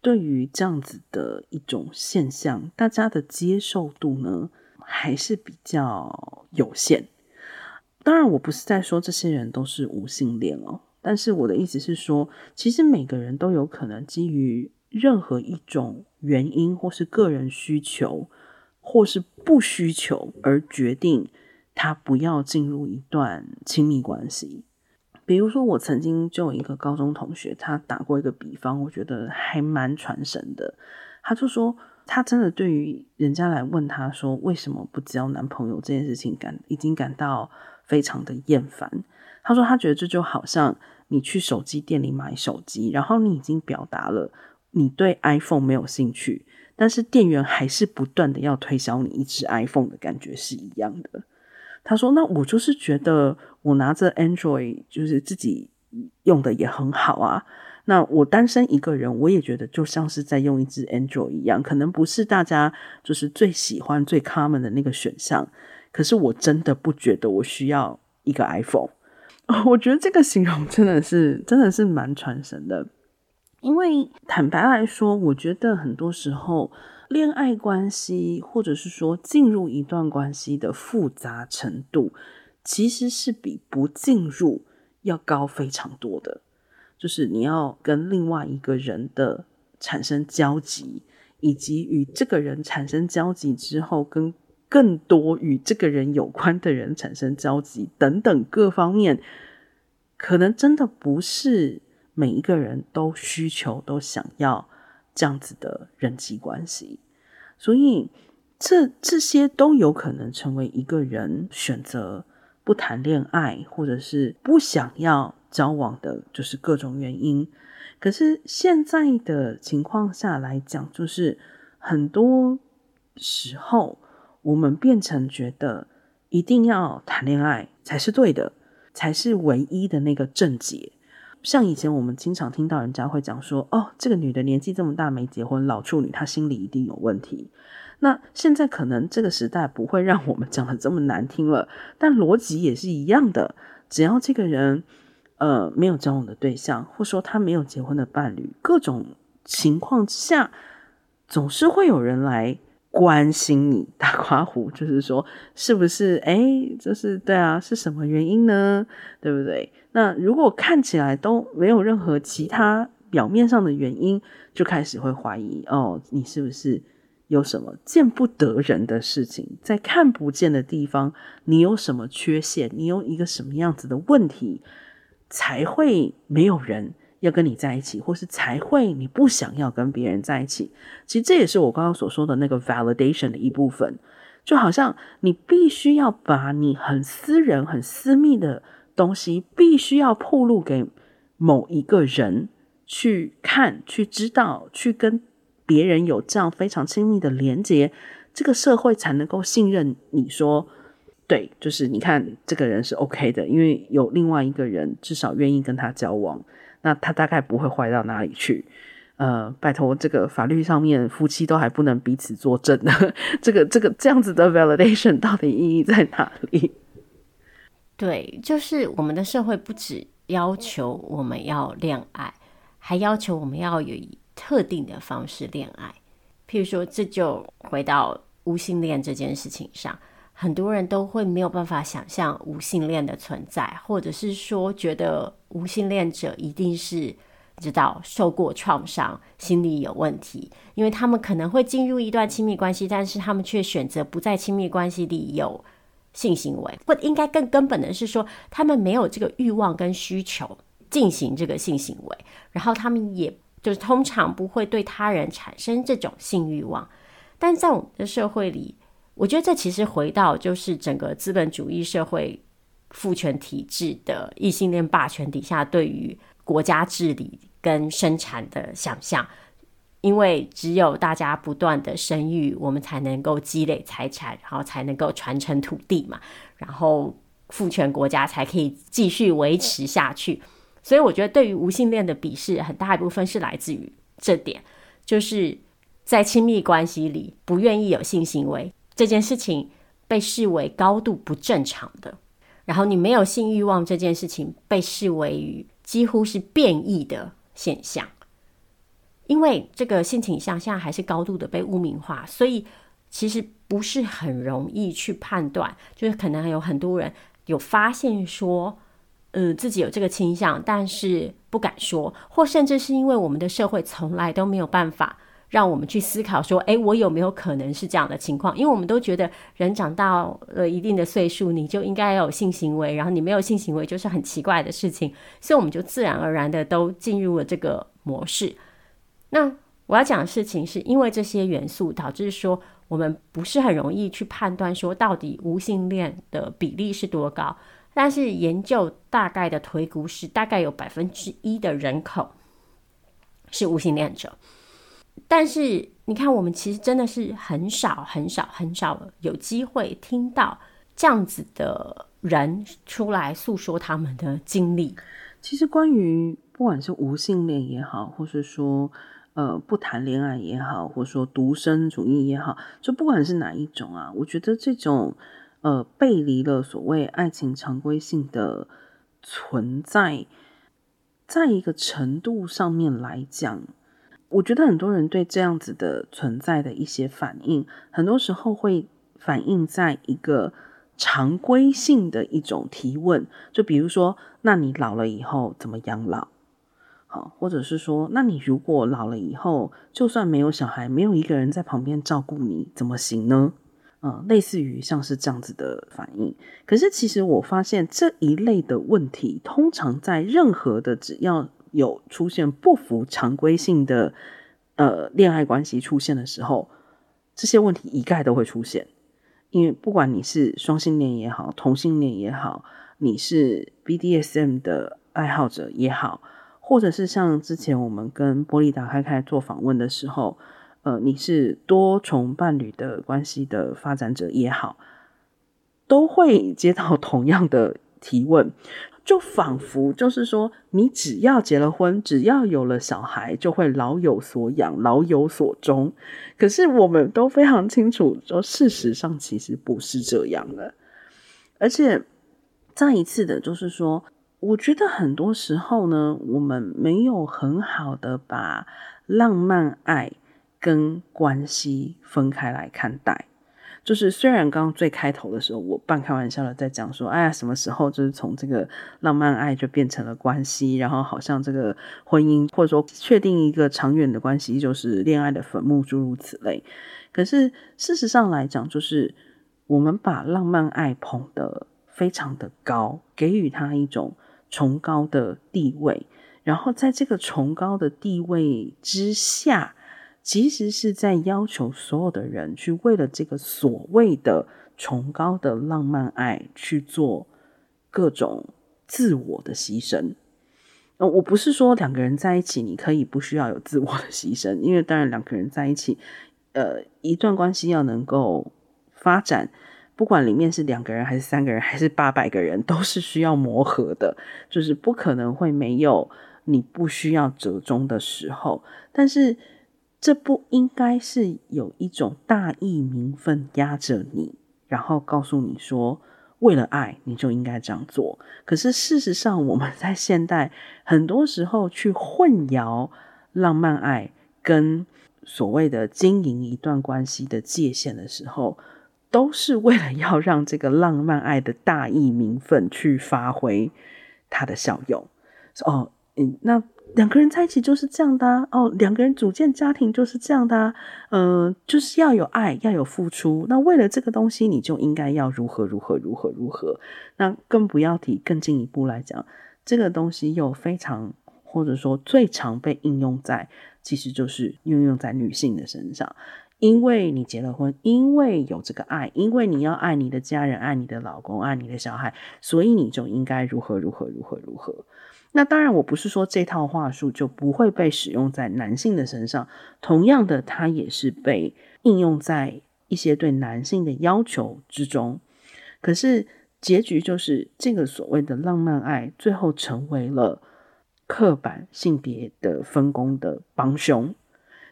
对于这样子的一种现象，大家的接受度呢还是比较有限。当然，我不是在说这些人都是无性恋哦，但是我的意思是说，其实每个人都有可能基于任何一种原因，或是个人需求，或是不需求而决定他不要进入一段亲密关系。比如说，我曾经就有一个高中同学，他打过一个比方，我觉得还蛮传神的。他就说，他真的对于人家来问他说为什么不交男朋友这件事情感已经感到非常的厌烦。他说，他觉得这就好像你去手机店里买手机，然后你已经表达了你对 iPhone 没有兴趣，但是店员还是不断的要推销你一只 iPhone 的感觉是一样的。他说：“那我就是觉得我拿着 Android，就是自己用的也很好啊。那我单身一个人，我也觉得就像是在用一支 Android 一样，可能不是大家就是最喜欢、最 common 的那个选项。可是我真的不觉得我需要一个 iPhone。我觉得这个形容真的是真的是蛮传神的，因为坦白来说，我觉得很多时候。”恋爱关系，或者是说进入一段关系的复杂程度，其实是比不进入要高非常多的。就是你要跟另外一个人的产生交集，以及与这个人产生交集之后，跟更多与这个人有关的人产生交集等等各方面，可能真的不是每一个人都需求都想要。这样子的人际关系，所以这这些都有可能成为一个人选择不谈恋爱，或者是不想要交往的，就是各种原因。可是现在的情况下来讲，就是很多时候我们变成觉得一定要谈恋爱才是对的，才是唯一的那个正解。像以前我们经常听到人家会讲说，哦，这个女的年纪这么大没结婚，老处女，她心里一定有问题。那现在可能这个时代不会让我们讲的这么难听了，但逻辑也是一样的。只要这个人呃没有交往的对象，或说他没有结婚的伴侣，各种情况之下，总是会有人来。关心你打括弧，就是说是不是？哎，就是对啊，是什么原因呢？对不对？那如果看起来都没有任何其他表面上的原因，就开始会怀疑哦，你是不是有什么见不得人的事情，在看不见的地方，你有什么缺陷？你有一个什么样子的问题，才会没有人？要跟你在一起，或是才会你不想要跟别人在一起。其实这也是我刚刚所说的那个 validation 的一部分，就好像你必须要把你很私人、很私密的东西，必须要暴露给某一个人去看、去知道、去跟别人有这样非常亲密的连接，这个社会才能够信任你说，对，就是你看这个人是 OK 的，因为有另外一个人至少愿意跟他交往。那他大概不会坏到哪里去，呃，拜托，这个法律上面夫妻都还不能彼此作证呢，这个这个这样子的 validation 到底意义在哪里？
对，就是我们的社会不只要求我们要恋爱，还要求我们要有以特定的方式恋爱，譬如说，这就回到无性恋这件事情上。很多人都会没有办法想象无性恋的存在，或者是说觉得无性恋者一定是知道受过创伤，心理有问题，因为他们可能会进入一段亲密关系，但是他们却选择不在亲密关系里有性行为，或应该更根本的是说，他们没有这个欲望跟需求进行这个性行为，然后他们也就是通常不会对他人产生这种性欲望，但在我们的社会里。我觉得这其实回到就是整个资本主义社会父权体制的异性恋霸权底下，对于国家治理跟生产的想象，因为只有大家不断的生育，我们才能够积累财产，然后才能够传承土地嘛，然后父权国家才可以继续维持下去。所以我觉得对于无性恋的鄙视，很大一部分是来自于这点，就是在亲密关系里不愿意有性行为。这件事情被视为高度不正常的，然后你没有性欲望这件事情被视为于几乎是变异的现象，因为这个性倾向现在还是高度的被污名化，所以其实不是很容易去判断，就是可能有很多人有发现说，嗯，自己有这个倾向，但是不敢说，或甚至是因为我们的社会从来都没有办法让我们去思考说，诶，我有没有可能是这样的情况？因为我们都觉得人长到了一定的岁数，你就应该有性行为，然后你没有性行为就是很奇怪的事情，所以我们就自然而然的都进入了这个模式。那我要讲的事情是因为这些元素导致说，我们不是很容易去判断说到底无性恋的比例是多高。但是研究大概的推估是，大概有百分之一的人口是无性恋者。但是你看，我们其实真的是很少、很少、很少有机会听到这样子的人出来诉说他们的经历。
其实，关于不管是无性恋也好，或是说呃不谈恋爱也好，或者说独身主义也好，就不管是哪一种啊，我觉得这种。呃，背离了所谓爱情常规性的存在，在一个程度上面来讲，我觉得很多人对这样子的存在的一些反应，很多时候会反映在一个常规性的一种提问，就比如说，那你老了以后怎么养老？好，或者是说，那你如果老了以后，就算没有小孩，没有一个人在旁边照顾你，怎么行呢？嗯，类似于像是这样子的反应，可是其实我发现这一类的问题，通常在任何的只要有出现不符常规性的呃恋爱关系出现的时候，这些问题一概都会出现。因为不管你是双性恋也好，同性恋也好，你是 BDSM 的爱好者也好，或者是像之前我们跟波莉打开开做访问的时候。呃，你是多重伴侣的关系的发展者也好，都会接到同样的提问，就仿佛就是说，你只要结了婚，只要有了小孩，就会老有所养，老有所终。可是我们都非常清楚，说事实上其实不是这样的。而且再一次的，就是说，我觉得很多时候呢，我们没有很好的把浪漫爱。跟关系分开来看待，就是虽然刚刚最开头的时候，我半开玩笑的在讲说，哎呀，什么时候就是从这个浪漫爱就变成了关系，然后好像这个婚姻或者说确定一个长远的关系就是恋爱的坟墓，诸如此类。可是事实上来讲，就是我们把浪漫爱捧得非常的高，给予它一种崇高的地位，然后在这个崇高的地位之下。其实是在要求所有的人去为了这个所谓的崇高的浪漫爱去做各种自我的牺牲。呃，我不是说两个人在一起你可以不需要有自我的牺牲，因为当然两个人在一起，呃，一段关系要能够发展，不管里面是两个人还是三个人还是八百个人，都是需要磨合的，就是不可能会没有你不需要折中的时候，但是。这不应该是有一种大义名分压着你，然后告诉你说，为了爱你就应该这样做。可是事实上，我们在现代很多时候去混淆浪漫爱跟所谓的经营一段关系的界限的时候，都是为了要让这个浪漫爱的大义名分去发挥它的效用。哦，嗯，那。两个人在一起就是这样的，哦，两个人组建家庭就是这样的，嗯、呃，就是要有爱，要有付出。那为了这个东西，你就应该要如何如何如何如何。那更不要提更进一步来讲，这个东西又非常或者说最常被应用在，其实就是运用在女性的身上。因为你结了婚，因为有这个爱，因为你要爱你的家人，爱你的老公，爱你的小孩，所以你就应该如何如何如何如何。那当然，我不是说这套话术就不会被使用在男性的身上，同样的，它也是被应用在一些对男性的要求之中。可是结局就是，这个所谓的浪漫爱，最后成为了刻板性别的分工的帮凶，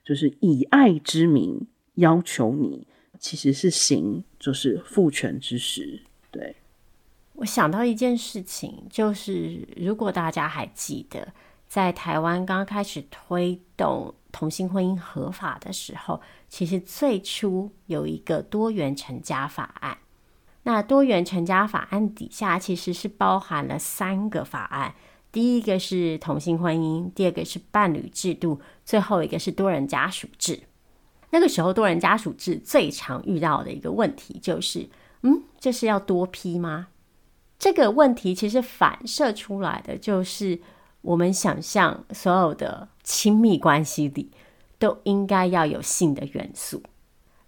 就是以爱之名要求你，其实是行，就是父权之实，对。
我想到一件事情，就是如果大家还记得，在台湾刚开始推动同性婚姻合法的时候，其实最初有一个多元成家法案。那多元成家法案底下其实是包含了三个法案，第一个是同性婚姻，第二个是伴侣制度，最后一个是多人家属制。那个时候多人家属制最常遇到的一个问题就是，嗯，这是要多批吗？这个问题其实反射出来的就是我们想象所有的亲密关系里都应该要有性的元素。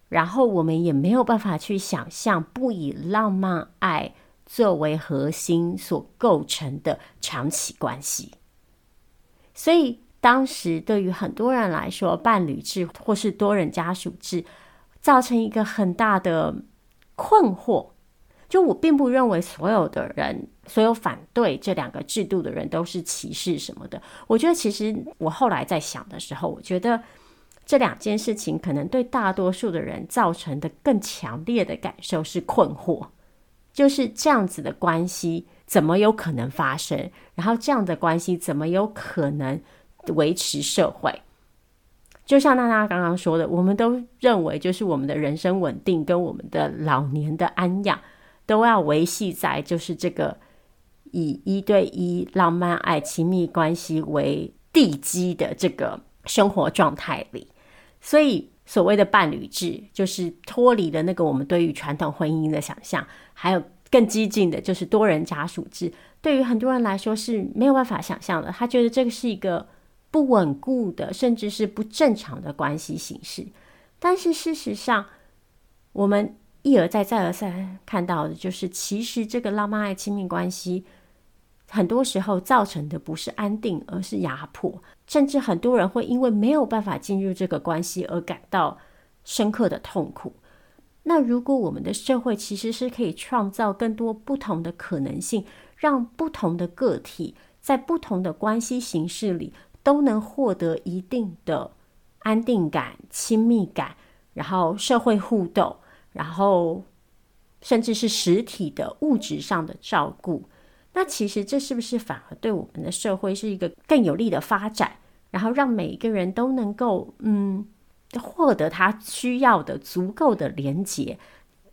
然后我们也没有办法去想象不以浪漫爱作为核心所构成的长期关系。所以当时对于很多人来说，伴侣制或是多人家属制造成一个很大的困惑。就我并不认为所有的人，所有反对这两个制度的人都是歧视什么的。我觉得其实我后来在想的时候，我觉得。这两件事情可能对大多数的人造成的更强烈的感受是困惑，就是这样子的关系怎么有可能发生？然后这样的关系怎么有可能维持社会？就像娜娜刚刚说的，我们都认为就是我们的人生稳定跟我们的老年的安养都要维系在就是这个以一对一浪漫爱亲密关系为地基的这个生活状态里。所以，所谓的伴侣制，就是脱离了那个我们对于传统婚姻的想象，还有更激进的，就是多人家属制。对于很多人来说是没有办法想象的，他觉得这个是一个不稳固的，甚至是不正常的关系形式。但是事实上，我们一而再、再而三看到的，就是其实这个浪漫爱亲密关系。很多时候造成的不是安定，而是压迫，甚至很多人会因为没有办法进入这个关系而感到深刻的痛苦。那如果我们的社会其实是可以创造更多不同的可能性，让不同的个体在不同的关系形式里都能获得一定的安定感、亲密感，然后社会互动，然后甚至是实体的物质上的照顾。那其实这是不是反而对我们的社会是一个更有利的发展？然后让每一个人都能够嗯获得他需要的足够的连结，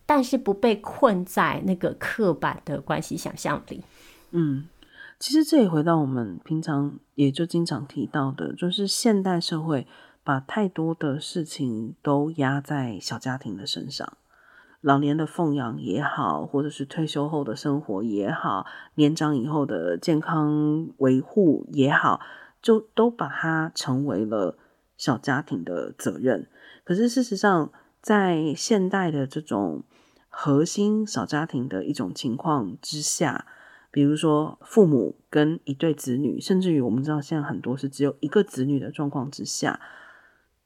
但是不被困在那个刻板的关系想象里。
嗯，其实这也回到我们平常也就经常提到的，就是现代社会把太多的事情都压在小家庭的身上。老年的奉养也好，或者是退休后的生活也好，年长以后的健康维护也好，就都把它成为了小家庭的责任。可是事实上，在现代的这种核心小家庭的一种情况之下，比如说父母跟一对子女，甚至于我们知道现在很多是只有一个子女的状况之下，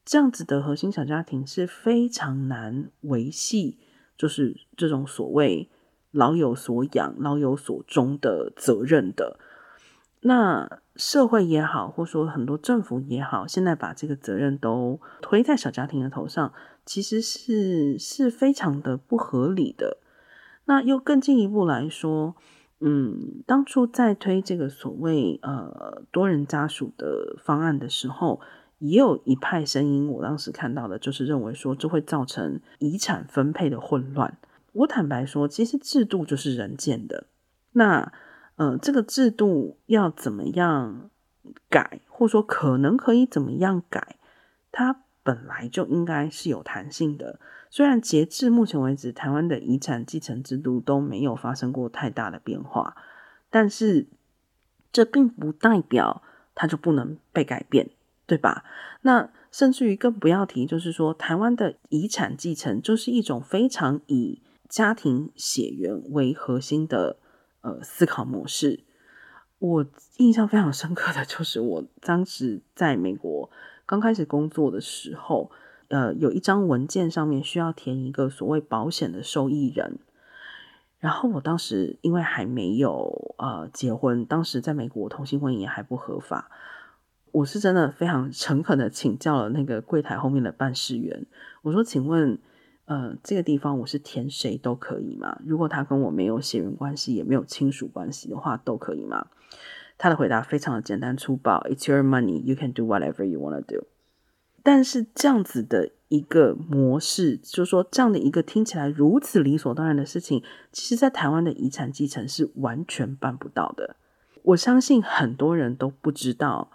这样子的核心小家庭是非常难维系。就是这种所谓老有所养、老有所终的责任的，那社会也好，或说很多政府也好，现在把这个责任都推在小家庭的头上，其实是是非常的不合理的。那又更进一步来说，嗯，当初在推这个所谓呃多人家属的方案的时候。也有一派声音，我当时看到的就是认为说，这会造成遗产分配的混乱。我坦白说，其实制度就是人建的。那呃，这个制度要怎么样改，或者说可能可以怎么样改，它本来就应该是有弹性的。虽然截至目前为止，台湾的遗产继承制度都没有发生过太大的变化，但是这并不代表它就不能被改变。对吧？那甚至于更不要提，就是说，台湾的遗产继承就是一种非常以家庭血缘为核心的呃思考模式。我印象非常深刻的就是，我当时在美国刚开始工作的时候，呃，有一张文件上面需要填一个所谓保险的受益人，然后我当时因为还没有呃结婚，当时在美国同性婚姻还不合法。我是真的非常诚恳的请教了那个柜台后面的办事员，我说：“请问，呃，这个地方我是填谁都可以吗？如果他跟我没有血缘关系，也没有亲属关系的话，都可以吗？”他的回答非常的简单粗暴：“It's your money, you can do whatever you wanna do。”但是这样子的一个模式，就是说这样的一个听起来如此理所当然的事情，其实在台湾的遗产继承是完全办不到的。我相信很多人都不知道，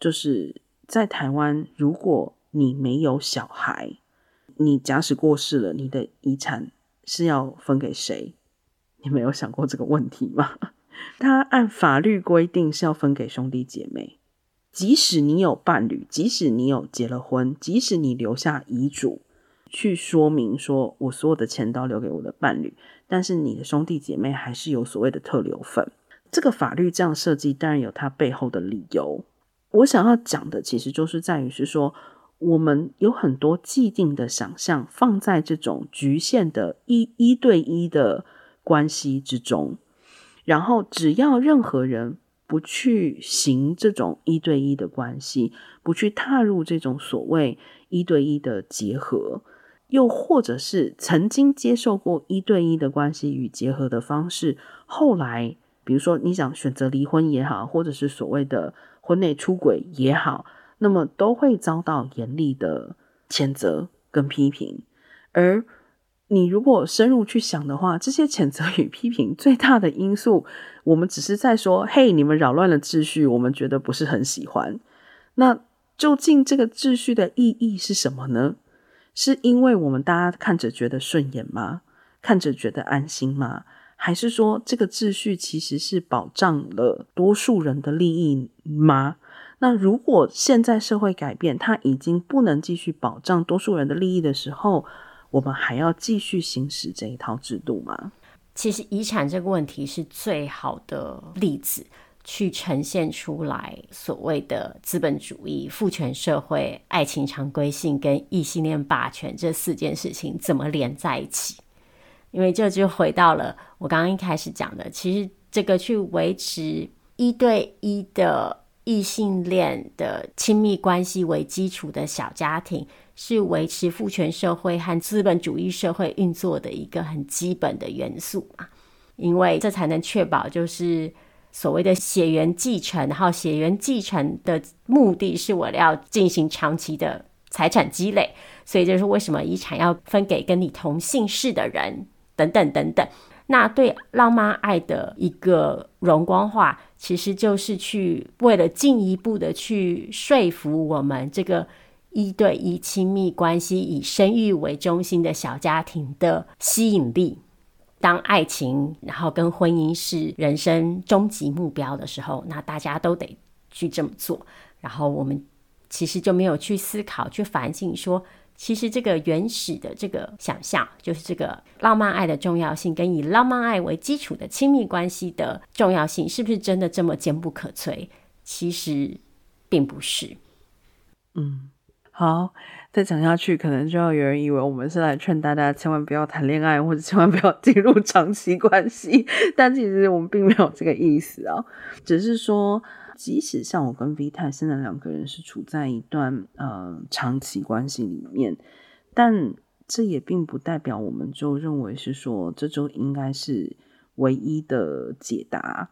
就是在台湾，如果你没有小孩，你假使过世了，你的遗产是要分给谁？你没有想过这个问题吗？他按法律规定是要分给兄弟姐妹，即使你有伴侣，即使你有结了婚，即使你留下遗嘱去说明说我所有的钱都留给我的伴侣，但是你的兄弟姐妹还是有所谓的特留份。这个法律这样设计，当然有它背后的理由。我想要讲的，其实就是在于是说，我们有很多既定的想象，放在这种局限的一一对一的关系之中，然后只要任何人不去行这种一对一的关系，不去踏入这种所谓一对一的结合，又或者是曾经接受过一对一的关系与结合的方式，后来。比如说，你想选择离婚也好，或者是所谓的婚内出轨也好，那么都会遭到严厉的谴责跟批评。而你如果深入去想的话，这些谴责与批评最大的因素，我们只是在说：“嘿，你们扰乱了秩序，我们觉得不是很喜欢。”那究竟这个秩序的意义是什么呢？是因为我们大家看着觉得顺眼吗？看着觉得安心吗？还是说，这个秩序其实是保障了多数人的利益吗？那如果现在社会改变，它已经不能继续保障多数人的利益的时候，我们还要继续行使这一套制度吗？
其实遗产这个问题是最好的例子，去呈现出来所谓的资本主义、父权社会、爱情常规性跟异性恋霸权这四件事情怎么连在一起。因为这就回到了我刚刚一开始讲的，其实这个去维持一对一的异性恋的亲密关系为基础的小家庭，是维持父权社会和资本主义社会运作的一个很基本的元素嘛。因为这才能确保就是所谓的血缘继承，然后血缘继承的目的是我要进行长期的财产积累，所以这是为什么遗产要分给跟你同姓氏的人。等等等等，那对浪漫爱的一个荣光化，其实就是去为了进一步的去说服我们这个一对一亲密关系以生育为中心的小家庭的吸引力。当爱情然后跟婚姻是人生终极目标的时候，那大家都得去这么做。然后我们其实就没有去思考、去反省说。其实这个原始的这个想象，就是这个浪漫爱的重要性，跟以浪漫爱为基础的亲密关系的重要性，是不是真的这么坚不可摧？其实并不是。
嗯，好，再讲下去，可能就要有人以为我们是来劝大家千万不要谈恋爱，或者千万不要进入长期关系。但其实我们并没有这个意思啊，只是说。即使像我跟 V 太现在两个人是处在一段呃长期关系里面，但这也并不代表我们就认为是说这就应该是唯一的解答。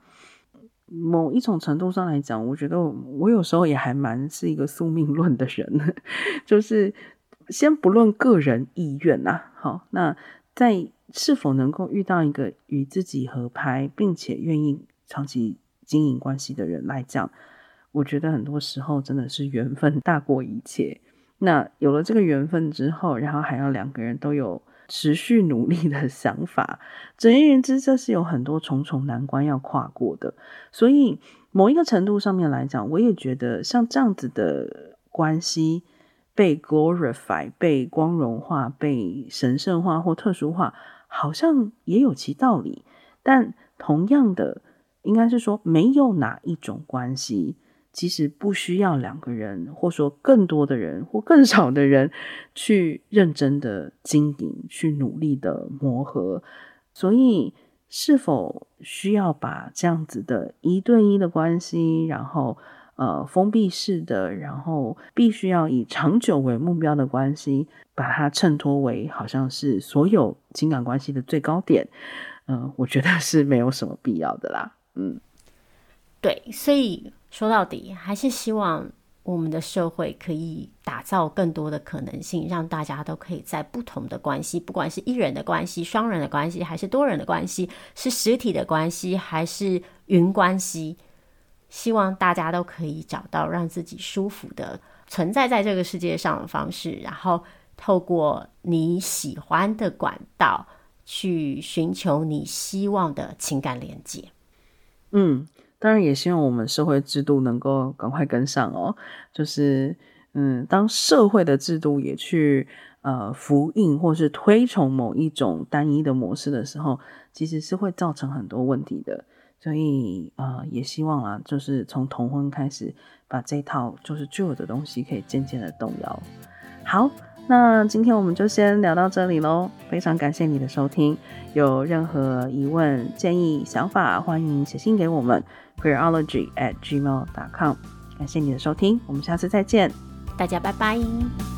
某一种程度上来讲，我觉得我有时候也还蛮是一个宿命论的人，就是先不论个人意愿呐，好，那在是否能够遇到一个与自己合拍，并且愿意长期。经营关系的人来讲，我觉得很多时候真的是缘分大过一切。那有了这个缘分之后，然后还要两个人都有持续努力的想法，总而言之，这是有很多重重难关要跨过的。所以，某一个程度上面来讲，我也觉得像这样子的关系被 glorify、被光荣化、被神圣化或特殊化，好像也有其道理。但同样的。应该是说，没有哪一种关系，其实不需要两个人，或说更多的人，或更少的人去认真的经营，去努力的磨合。所以，是否需要把这样子的一对一的关系，然后呃封闭式的，然后必须要以长久为目标的关系，把它衬托为好像是所有情感关系的最高点？嗯、我觉得是没有什么必要的啦。嗯，
对，所以说到底还是希望我们的社会可以打造更多的可能性，让大家都可以在不同的关系，不管是一人的关系、双人的关系，还是多人的关系，是实体的关系，还是云关系，希望大家都可以找到让自己舒服的存在在这个世界上的方式，然后透过你喜欢的管道去寻求你希望的情感连接。
嗯。当然也希望我们社会制度能够赶快跟上哦。就是，嗯，当社会的制度也去呃复印或是推崇某一种单一的模式的时候，其实是会造成很多问题的。所以，呃，也希望啊，就是从同婚开始，把这套就是旧的东西可以渐渐的动摇。好。那今天我们就先聊到这里喽，非常感谢你的收听。有任何疑问、建议、想法，欢迎写信给我们 queerology at gmail.com。感谢你的收听，我们下次再见，
大家拜拜。